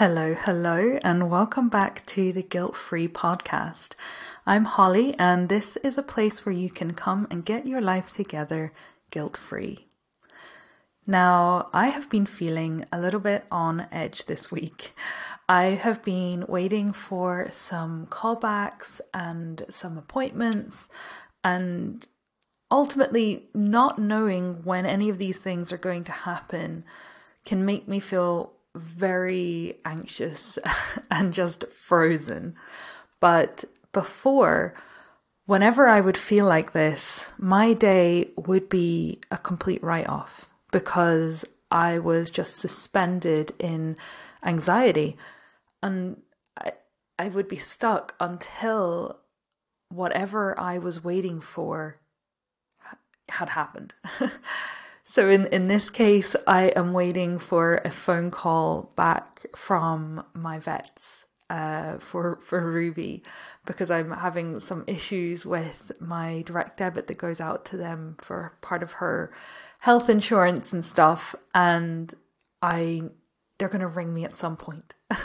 Hello, hello, and welcome back to the GYLT Free Podcast. I'm Holly, and this is a place where you can come and get your life together guilt free. Now, I have been feeling a little bit on edge this week. I have been waiting for some callbacks and some appointments, and ultimately, not knowing when any of these things are going to happen can make me feel very anxious and just frozen. But before, whenever I would feel like this, my day would be a complete write off because I was just suspended in anxiety. And I, I would be stuck until whatever I was waiting for had happened. So in, in this case, I am waiting for a phone call back from my vets uh, for for Ruby because I'm having some issues with my direct debit that goes out to them for part of her health insurance and stuff, and I they're gonna ring me at some point.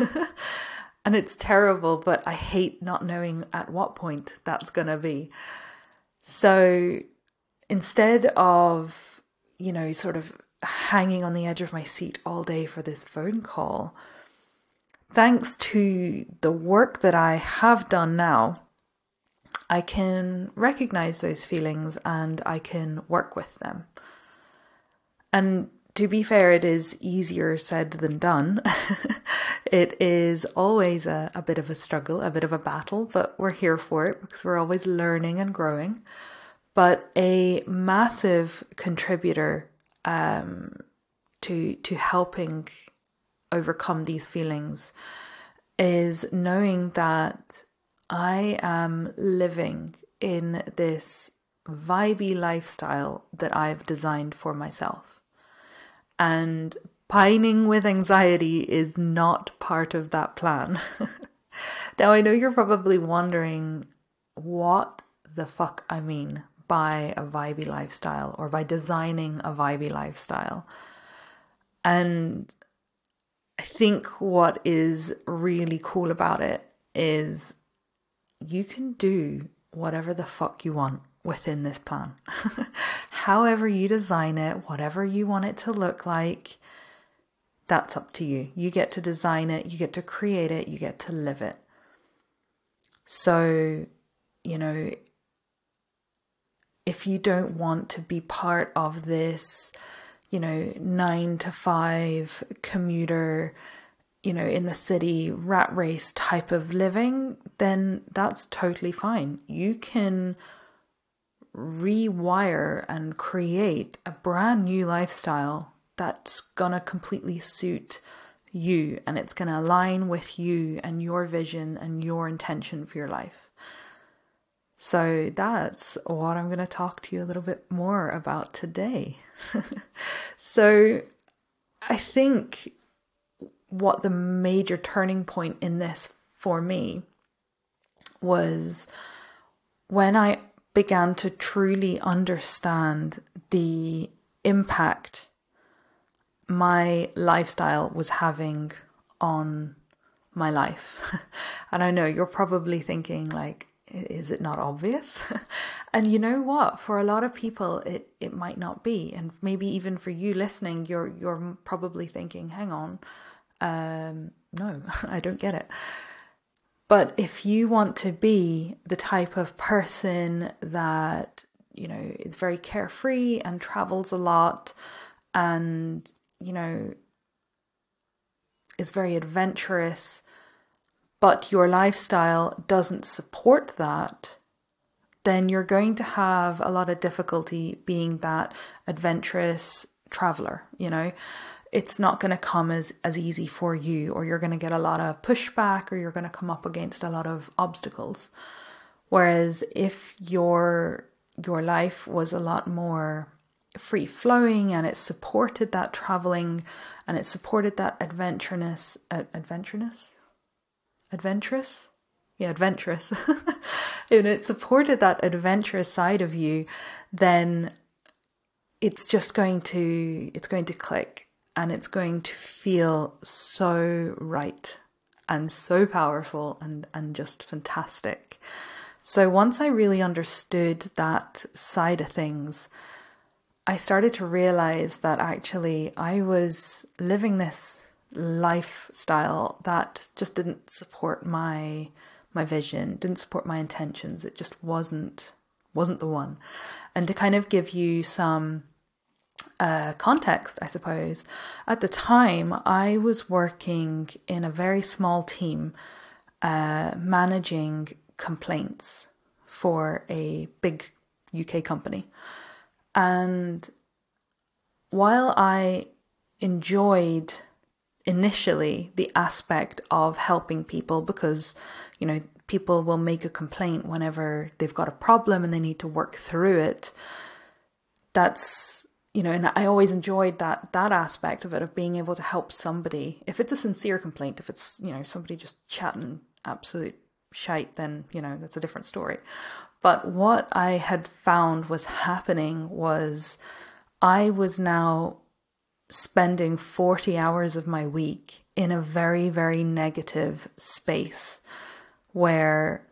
and it's terrible, but I hate not knowing at what point that's gonna be. So instead of you know, sort of hanging on the edge of my seat all day for this phone call. Thanks to the work that I have done now, I can recognize those feelings and I can work with them. And to be fair, it is easier said than done. it is always a, a bit of a struggle, a bit of a battle, but we're here for it because we're always learning and growing. But a massive contributor um, to to helping overcome these feelings is knowing that I am living in this vibey lifestyle that I've designed for myself. And pining with anxiety is not part of that plan. now, I know you're probably wondering what the fuck I mean by a vibey lifestyle or by designing a vibey lifestyle. And I think what is really cool about it is you can do whatever the fuck you want within this plan. However, you design it, whatever you want it to look like, that's up to you. You get to design it, you get to create it, you get to live it. So, you know, if you don't want to be part of this, you know, nine to five commuter, you know, in the city rat race type of living, then that's totally fine. You can rewire and create a brand new lifestyle that's gonna completely suit you and it's gonna align with you and your vision and your intention for your life. So that's what I'm going to talk to you a little bit more about today. so I think what the major turning point in this for me was when I began to truly understand the impact my lifestyle was having on my life. and I know you're probably thinking, like, is it not obvious? and you know what? For a lot of people, it it might not be, and maybe even for you listening, you're you're probably thinking, "Hang on, um, no, I don't get it." But if you want to be the type of person that you know is very carefree and travels a lot, and you know is very adventurous but your lifestyle doesn't support that, then you're going to have a lot of difficulty being that adventurous traveler, you know. It's not going to come as, as easy for you, or you're going to get a lot of pushback, or you're going to come up against a lot of obstacles. Whereas if your your life was a lot more free flowing and it supported that traveling and it supported that adventureness, uh, adventureness, adventurous yeah adventurous and it supported that adventurous side of you then it's just going to it's going to click and it's going to feel so right and so powerful and, and just fantastic. So once I really understood that side of things, I started to realize that actually I was living this lifestyle that just didn't support my my vision, didn't support my intentions. It just wasn't wasn't the one. And to kind of give you some uh, context, I suppose, at the time I was working in a very small team uh, managing complaints for a big UK company. And while I enjoyed initially the aspect of helping people because, you know, people will make a complaint whenever they've got a problem and they need to work through it. That's, you know, and I always enjoyed that that aspect of it of being able to help somebody. If it's a sincere complaint, if it's, you know, somebody just chatting absolute shite, then, you know, that's a different story. But what I had found was happening was I was now spending 40 hours of my week in a very, very negative space where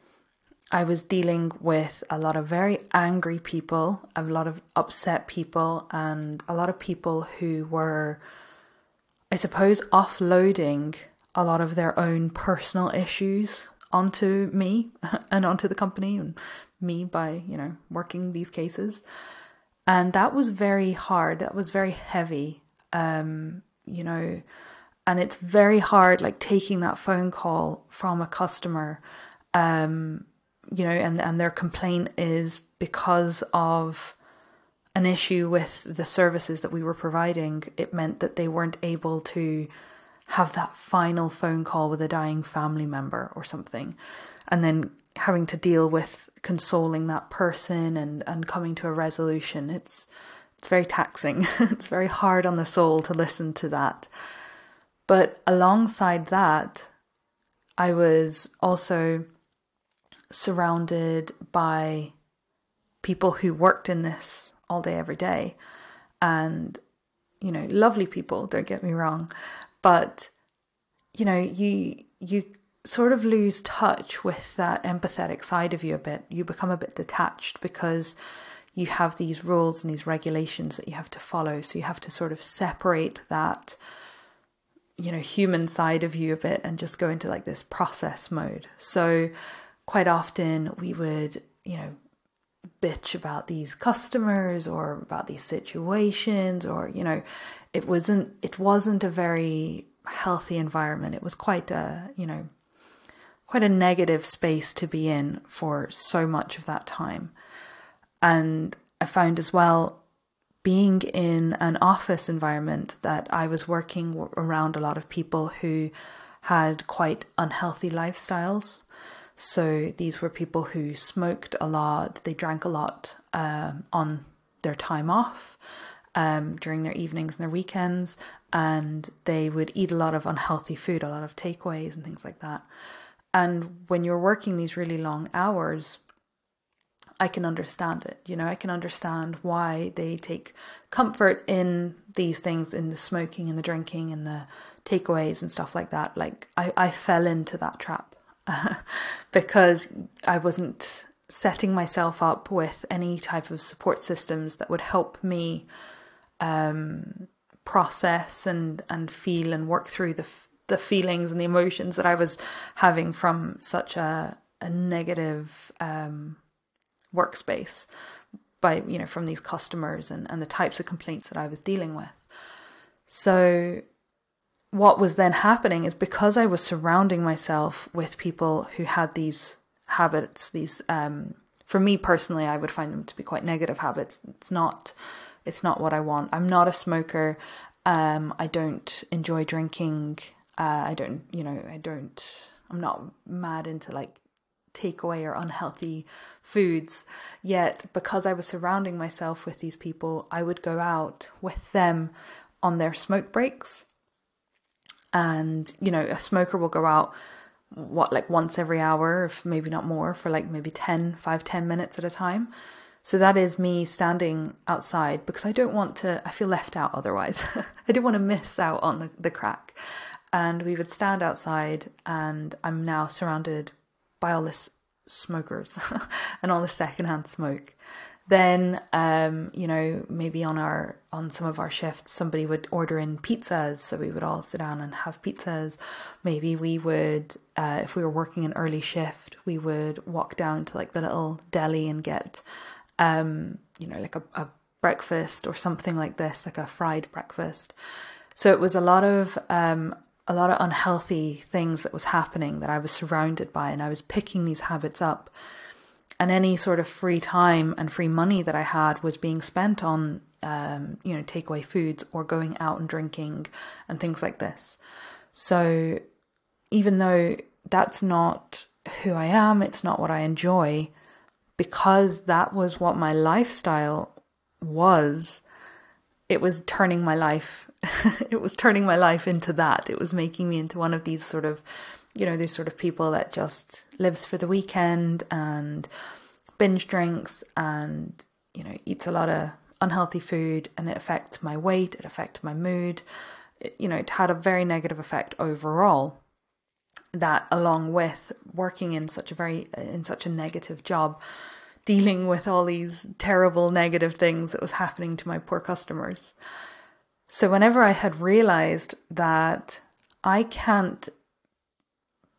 I was dealing with a lot of very angry people, a lot of upset people, and a lot of people who were, I suppose, offloading a lot of their own personal issues onto me and onto the company and me by, you know, working these cases. And that was very hard. That was very heavy um, you know, and it's very hard, like taking that phone call from a customer, um, you know, and, and their complaint is because of an issue with the services that we were providing. It meant that they weren't able to have that final phone call with a dying family member or something. And then having to deal with consoling that person and, and coming to a resolution. It's, it's very taxing. it's very hard on the soul to listen to that. But alongside that, I was also surrounded by people who worked in this all day, every day. And, you know, lovely people, don't get me wrong. But, you know, you, you, sort of lose touch with that empathetic side of you a bit. You become a bit detached because you have these rules and these regulations that you have to follow. So you have to sort of separate that, you know, human side of you a bit and just go into like this process mode. So quite often we would, you know, bitch about these customers or about these situations or, you know, it wasn't it wasn't a very healthy environment. It was quite a, you know, quite a negative space to be in for so much of that time. And I found as well being in an office environment that I was working around a lot of people who had quite unhealthy lifestyles. So these were people who smoked a lot, they drank a lot um, on their time off um, during their evenings and their weekends, and they would eat a lot of unhealthy food, a lot of takeaways and things like that. And when you're working these really long hours, I can understand it. You know, I can understand why they take comfort in these things, in the smoking and the drinking and the takeaways and stuff like that. Like, I, I fell into that trap because I wasn't setting myself up with any type of support systems that would help me um, process and, and feel and work through the, the feelings and the emotions that I was having from such a, a negative um, workspace by you know from these customers and, and the types of complaints that I was dealing with. So what was then happening is because I was surrounding myself with people who had these habits, these um, for me personally, I would find them to be quite negative habits. It's not it's not what I want. I'm not a smoker. Um, I don't enjoy drinking. Uh, I don't, you know, I don't. I'm not mad into like takeaway or unhealthy foods. Yet, because I was surrounding myself with these people, I would go out with them on their smoke breaks. And, you know, a smoker will go out, what, like once every hour, if maybe not more, for like maybe 10, 5, 10 minutes at a time. So that is me standing outside because I don't want to, I feel left out otherwise. I don't want to miss out on the, the crack. And we would stand outside, and I'm now surrounded by all this smokers and all the secondhand smoke. Then, um, you know, maybe on our on some of our shifts, somebody would order in pizzas, so we would all sit down and have pizzas. Maybe we would, uh, if we were working an early shift, we would walk down to like the little deli and get, um, you know, like a, a breakfast or something like this, like a fried breakfast. So it was a lot of um, a lot of unhealthy things that was happening that I was surrounded by, and I was picking these habits up and any sort of free time and free money that I had was being spent on, um, you know, takeaway foods or going out and drinking and things like this. So even though that's not who I am, it's not what I enjoy, because that was what my lifestyle was, it was turning my life, it was turning my life into that. It was making me into one of these sort of you know, these sort of people that just lives for the weekend and binge drinks and, you know, eats a lot of unhealthy food and it affects my weight, it affects my mood. It, you know, it had a very negative effect overall. That along with working in such a very in such a negative job, dealing with all these terrible negative things that was happening to my poor customers. So whenever I had realized that I can't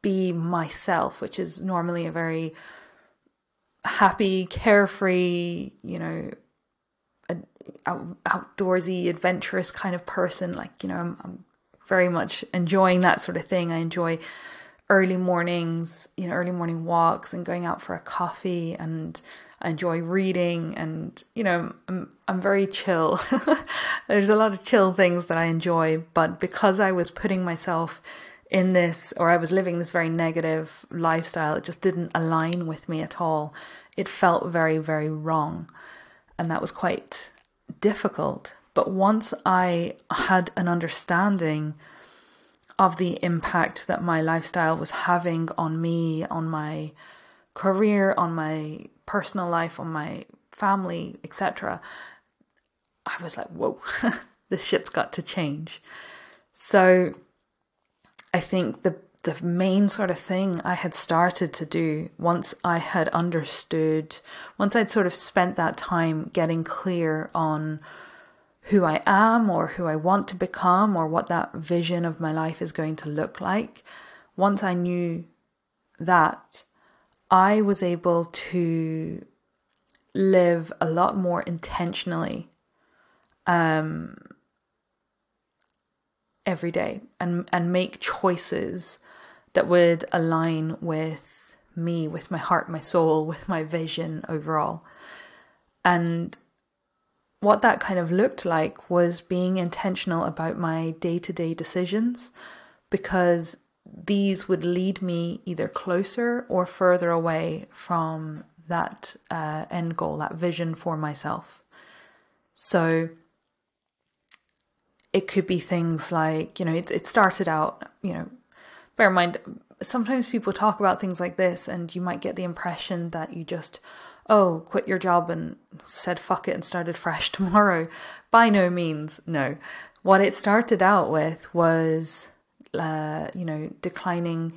be myself, which is normally a very happy, carefree, you know, outdoorsy, adventurous kind of person. Like, you know, I'm, I'm very much enjoying that sort of thing. I enjoy early mornings, you know, early morning walks and going out for a coffee and I enjoy reading and you know I'm I'm very chill. There's a lot of chill things that I enjoy, but because I was putting myself in this, or I was living this very negative lifestyle. It just didn't align with me at all. It felt very, very wrong. And that was quite difficult. But once I had an understanding of the impact that my lifestyle was having on me, on my career, on my personal life, on my family, etc., I was like, whoa, this shit's got to change. So I think the the main sort of thing I had started to do once I had understood, once I'd sort of spent that time getting clear on who I am or who I want to become or what that vision of my life is going to look like, once I knew that, I was able to live a lot more intentionally. Um, every day and and make choices that would align with me, with my heart, my soul, with my vision overall. And what that kind of looked like was being intentional about my day to day decisions because these would lead me either closer or further away from that uh, end goal, that vision for myself. So, it could be things like, you know, it, it started out, you know, bear in mind, sometimes people talk about things like this and you might get the impression that you just, oh, quit your job and said fuck it and started fresh tomorrow. By no means, no. What it started out with was, uh, you know, declining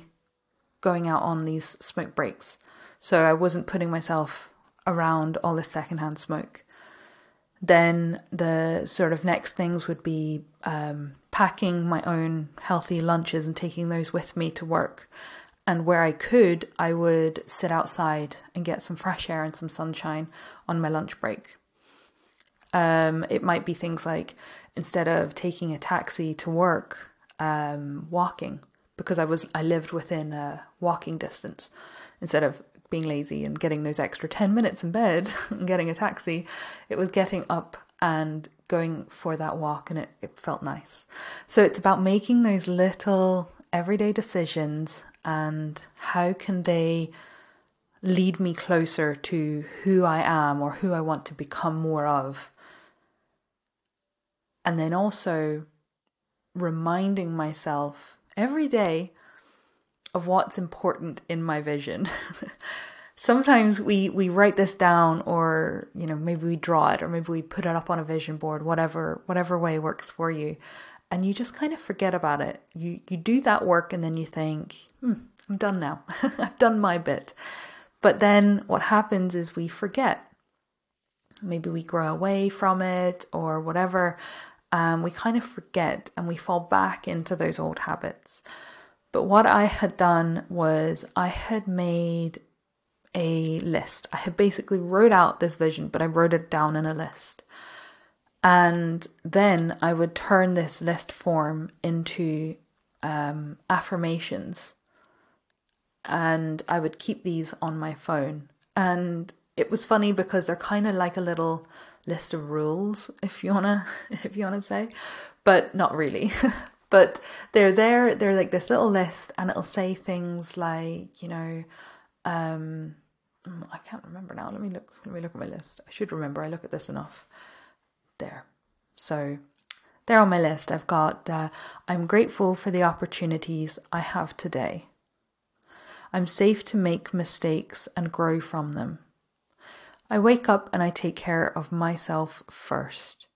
going out on these smoke breaks. So I wasn't putting myself around all this secondhand smoke. Then the sort of next things would be um, packing my own healthy lunches and taking those with me to work. And where I could, I would sit outside and get some fresh air and some sunshine on my lunch break. Um, it might be things like instead of taking a taxi to work, um, walking because I was I lived within a walking distance instead of being lazy and getting those extra 10 minutes in bed and getting a taxi. It was getting up and going for that walk, and it, it felt nice. So it's about making those little everyday decisions and how can they lead me closer to who I am or who I want to become more of. And then also reminding myself every day of what's important in my vision. sometimes we we write this down or you know maybe we draw it or maybe we put it up on a vision board whatever whatever way works for you and you just kind of forget about it. You you do that work and then you think hmm, i'm done now. I've done my bit. But then what happens is we forget. Maybe we grow away from it or whatever um, we kind of forget and we fall back into those old habits. But what I had done was I had made a list. I had basically wrote out this vision, but I wrote it down in a list. And then I would turn this list form into um, affirmations. And I would keep these on my phone. And it was funny because they're kind of like a little list of rules, if you wanna, if you wanna say, but not really. but they're there. They're like this little list, and it'll say things like, you know, um, mm, I can't remember now. Let me look. Let me look at my list. I should remember. I look at this enough. There. So there on my list, I've got. Uh, I'm grateful for the opportunities I have today. I'm safe to make mistakes and grow from them. I wake up and I take care of myself first.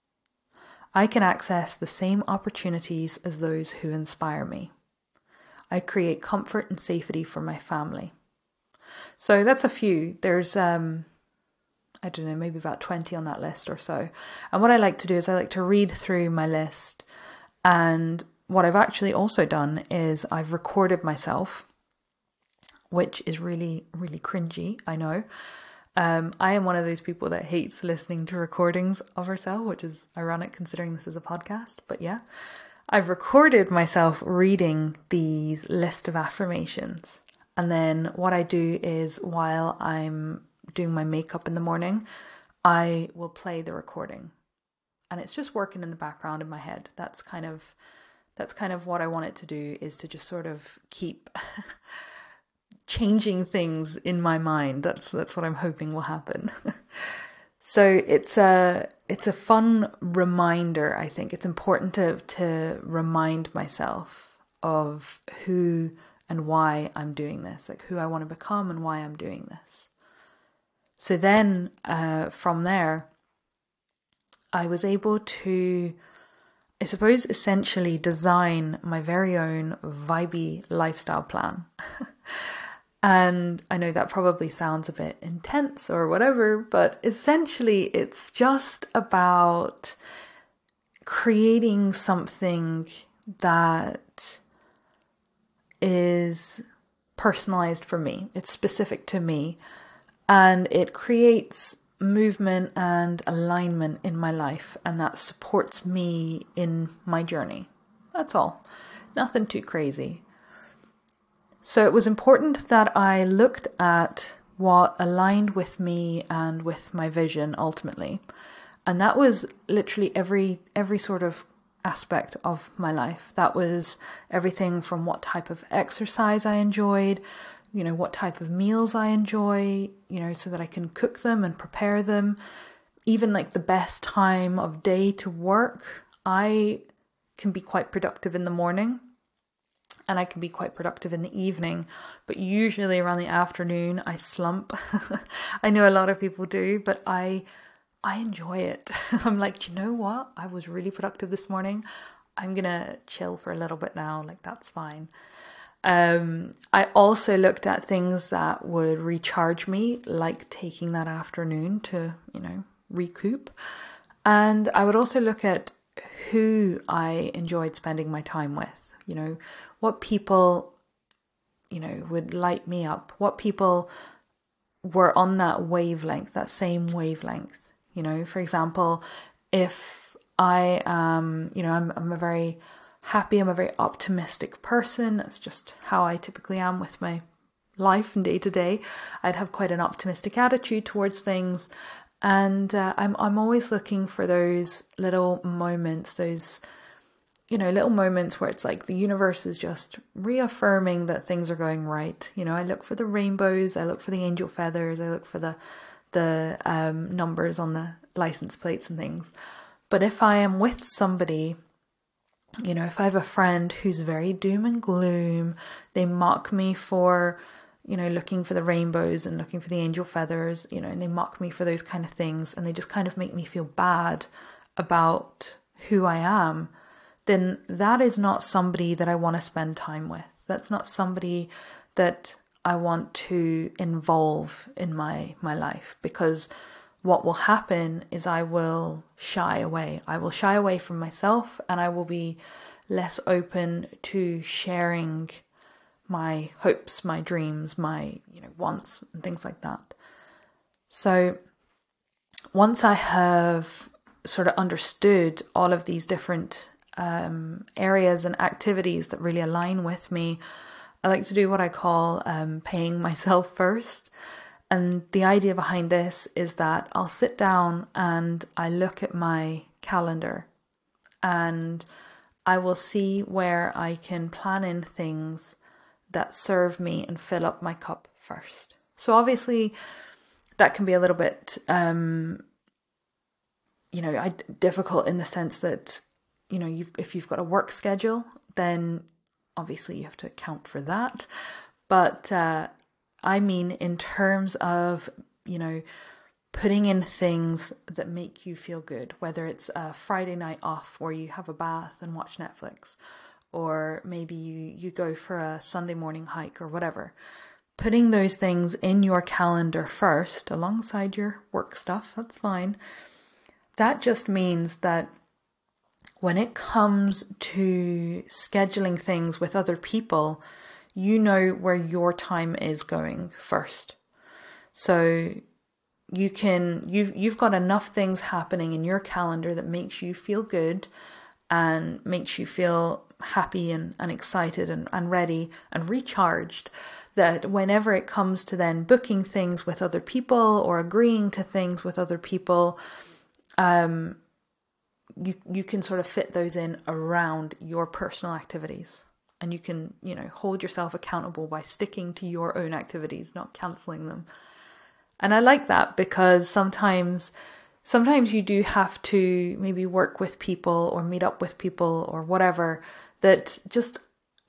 I can access the same opportunities as those who inspire me. I create comfort and safety for my family. So that's a few. There's um I don't know, maybe about 20 on that list or so. And what I like to do is I like to read through my list. And what I've actually also done is I've recorded myself, which is really, really cringy, I know. Um, I am one of those people that hates listening to recordings of herself, which is ironic considering this is a podcast. But yeah, I've recorded myself reading these list of affirmations. And then what I do is while I'm doing my makeup in the morning, I will play the recording. And it's just working in the background in my head. That's kind of that's kind of what I want it to do is to just sort of keep changing things in my mind. That's that's what I'm hoping will happen. so it's a it's a fun reminder, I think. It's important to to remind myself of who and why I'm doing this, like who I want to become and why I'm doing this. So then uh, from there, I was able to, I suppose, essentially design my very own vibey lifestyle plan. and I know that probably sounds a bit intense or whatever, but essentially it's just about creating something that is personalized for me, it's specific to me, and it creates movement and alignment in my life, and that supports me in my journey. That's all. Nothing too crazy. So it was important that I looked at what aligned with me and with my vision ultimately. And that was literally every every sort of aspect of my life. That was everything from what type of exercise I enjoyed, you know, what type of meals I enjoy, you know, so that I can cook them and prepare them. Even like the best time of day to work, I can be quite productive in the morning and I can be quite productive in the evening, but usually around the afternoon I slump. I know a lot of people do, but I I enjoy it. I'm like, you know what? I was really productive this morning. I'm gonna chill for a little bit now. Like that's fine. Um, I also looked at things that would recharge me, like taking that afternoon to, you know, recoup. And I would also look at who I enjoyed spending my time with, you know, what people, you know, would light me up, what people were on that wavelength, that same wavelength. You know, for example, if I am, you know, I'm, I'm a very happy, I'm a very optimistic person. That's just how I typically am with my life and day to day. I'd have quite an optimistic attitude towards things. And uh, I'm I'm always looking for those little moments, those you know, little moments where it's like the universe is just reaffirming that things are going right. You know, I look for the rainbows, I look for the angel feathers, I look for the the um, numbers on the license plates and things. But if I am with somebody, you know, if I have a friend who's very doom and gloom, they mock me for, you know, looking for the rainbows and looking for the angel feathers, you know, and they mock me for those kind of things and they just kind of make me feel bad about who I am, then that is not somebody that I want to spend time with. That's not somebody that I want to involve in my my life because what will happen is I will shy away. I will shy away from myself and I will be less open to sharing my hopes, my dreams, my, you know, wants and things like that. So once I have sort of understood all of these different um, areas and activities that really align with me, I like to do what I call um, paying myself first. And the idea behind this is that I'll sit down and I look at my calendar and I will see where I can plan in things that serve me and fill up my cup first. So obviously that can be a little bit um you know, I, difficult in the sense that you know, you've if you've got a work schedule, then obviously you have to account for that. But uh I mean in terms of, you know, putting in things that make you feel good, whether it's a Friday night off where you have a bath and watch Netflix, or maybe you, you go for a Sunday morning hike or whatever. Putting those things in your calendar first, alongside your work stuff, that's fine. That just means that when it comes to scheduling things with other people, you know where your time is going first. So you can you've you've got enough things happening in your calendar that makes you feel good and makes you feel happy and, and excited and, and ready and recharged that whenever it comes to then booking things with other people or agreeing to things with other people um you you can sort of fit those in around your personal activities and you can you know hold yourself accountable by sticking to your own activities not canceling them. And i like that because sometimes sometimes you do have to maybe work with people or meet up with people or whatever that just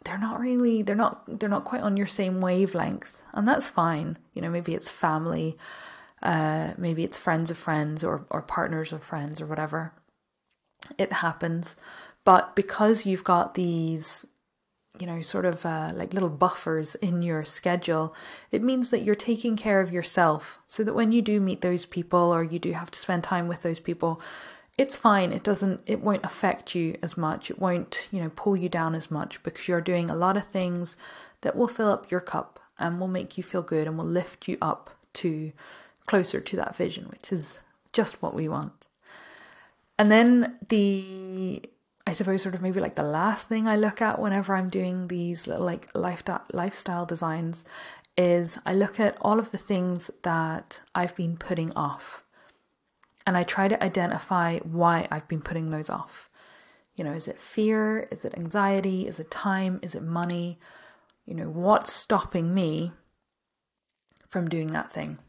they're not really they're not they're not quite on your same wavelength. And that's fine. You know maybe it's family uh maybe it's friends of friends or or partners of friends or whatever. It happens. But because you've got these you know, sort of uh, like little buffers in your schedule, it means that you're taking care of yourself so that when you do meet those people or you do have to spend time with those people, it's fine. It doesn't, it won't affect you as much. It won't, you know, pull you down as much because you're doing a lot of things that will fill up your cup and will make you feel good and will lift you up to closer to that vision, which is just what we want. And then the I suppose sort of maybe like the last thing I look at whenever I'm doing these little like life lifestyle designs is I look at all of the things that I've been putting off. And I try to identify why I've been putting those off. You know, is it fear? Is it anxiety? Is it time? Is it money? You know, what's stopping me from doing that thing?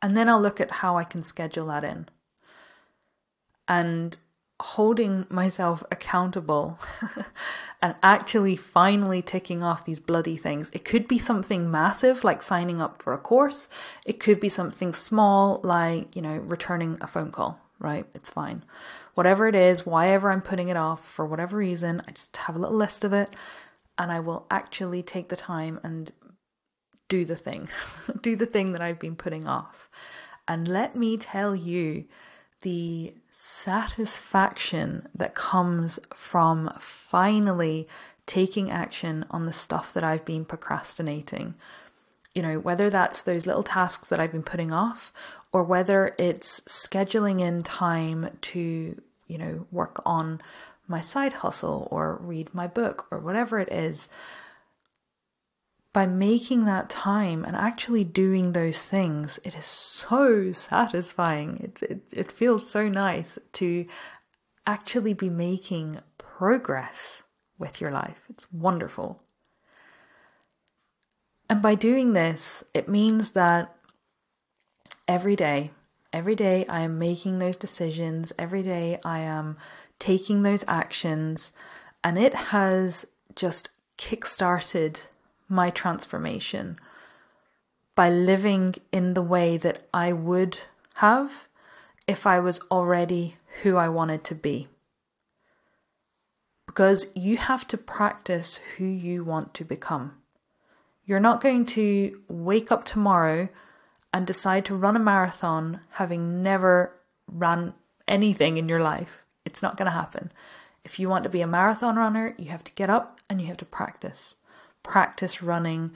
And then I'll look at how I can schedule that in. And holding myself accountable and actually finally ticking off these bloody things. It could be something massive like signing up for a course. It could be something small like, you know, returning a phone call, right? It's fine. Whatever it is, why ever I'm putting it off for whatever reason, I just have a little list of it and I will actually take the time and do the thing. do the thing that I've been putting off. And let me tell you, the satisfaction that comes from finally taking action on the stuff that I've been procrastinating. You know, whether that's those little tasks that I've been putting off, or whether it's scheduling in time to, you know, work on my side hustle or read my book or whatever it is by making that time and actually doing those things, it is so satisfying. It, it, it feels so nice to actually be making progress with your life. It's wonderful. And by doing this, it means that every day, every day I am making those decisions, every day I am taking those actions, and it has just kick started my transformation by living in the way that I would have if I was already who I wanted to be. Because you have to practice who you want to become. You're not going to wake up tomorrow and decide to run a marathon having never run anything in your life. It's not going to happen. If you want to be a marathon runner, you have to get up and you have to practice. Practice running,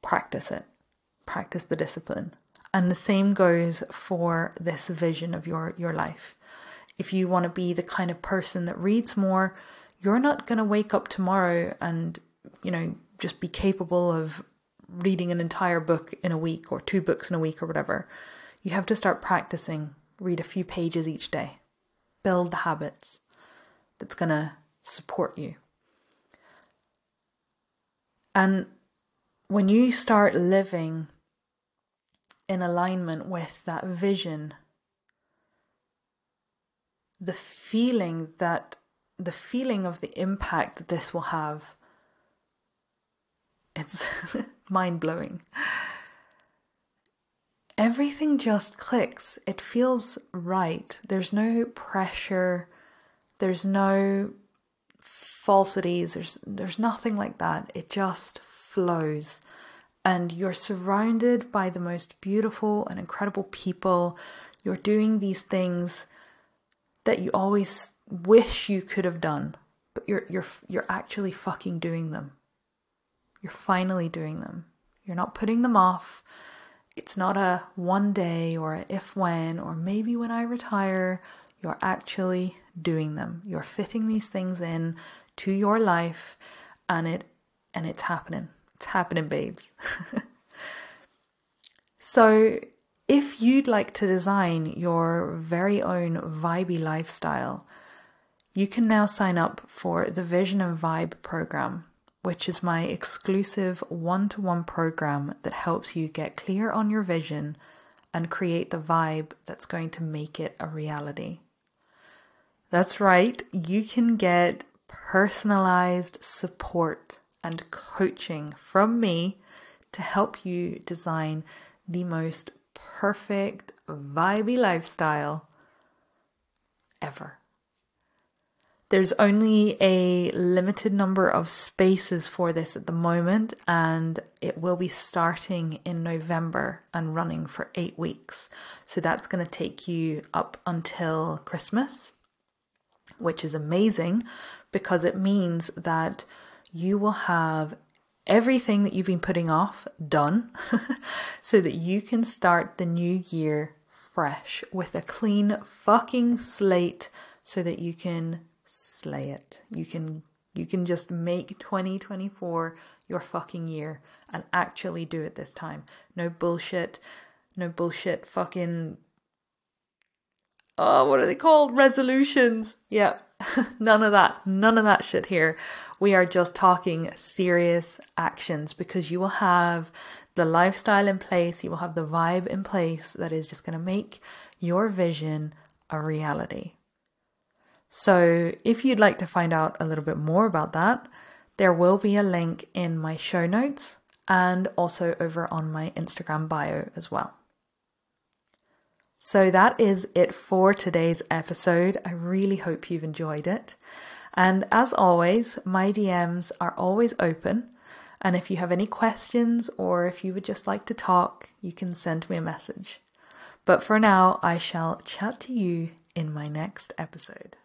practice it, practice the discipline. And the same goes for this vision of your, your life. If you want to be the kind of person that reads more, you're not going to wake up tomorrow and, you know, just be capable of reading an entire book in a week or two books in a week or whatever. You have to start practicing, read a few pages each day, build the habits that's going to support you. And when you start living in alignment with that vision, the feeling that the feeling of the impact that this will have it's mind blowing. Everything just clicks. It feels right. There's no pressure. There's no falsities. There's there's nothing like that. It just flows. And you're surrounded by the most beautiful and incredible people. You're doing these things that you always wish you could have done, but you're you're you're actually fucking doing them. You're finally doing them. You're not putting them off. It's not a one day or a if when or maybe when I retire. You're actually doing them. You're fitting these things in to your life and it and it's happening. It's happening, babes. so, if you'd like to design your very own vibey lifestyle, you can now sign up for the Vision and Vibe program which is my exclusive one to one program that helps you get clear on your vision and create the vibe that's going to make it a reality. That's right, you can get personalized support and coaching from me to help you design the most perfect, vibey lifestyle ever. There's only a limited number of spaces for this at the moment, and it will be starting in November and running for eight weeks. So that's going to take you up until Christmas, which is amazing because it means that you will have everything that you've been putting off done so that you can start the new year fresh with a clean fucking slate so that you can slay it. You can you can just make 2024 your fucking year and actually do it this time. No bullshit, no bullshit fucking Oh, what are they called? Resolutions. Yeah. None of that. None of that shit here. We are just talking serious actions because you will have the lifestyle in place, you will have the vibe in place that is just going to make your vision a reality. So, if you'd like to find out a little bit more about that, there will be a link in my show notes and also over on my Instagram bio as well. So, that is it for today's episode. I really hope you've enjoyed it. And as always, my DMs are always open. And if you have any questions or if you would just like to talk, you can send me a message. But for now, I shall chat to you in my next episode.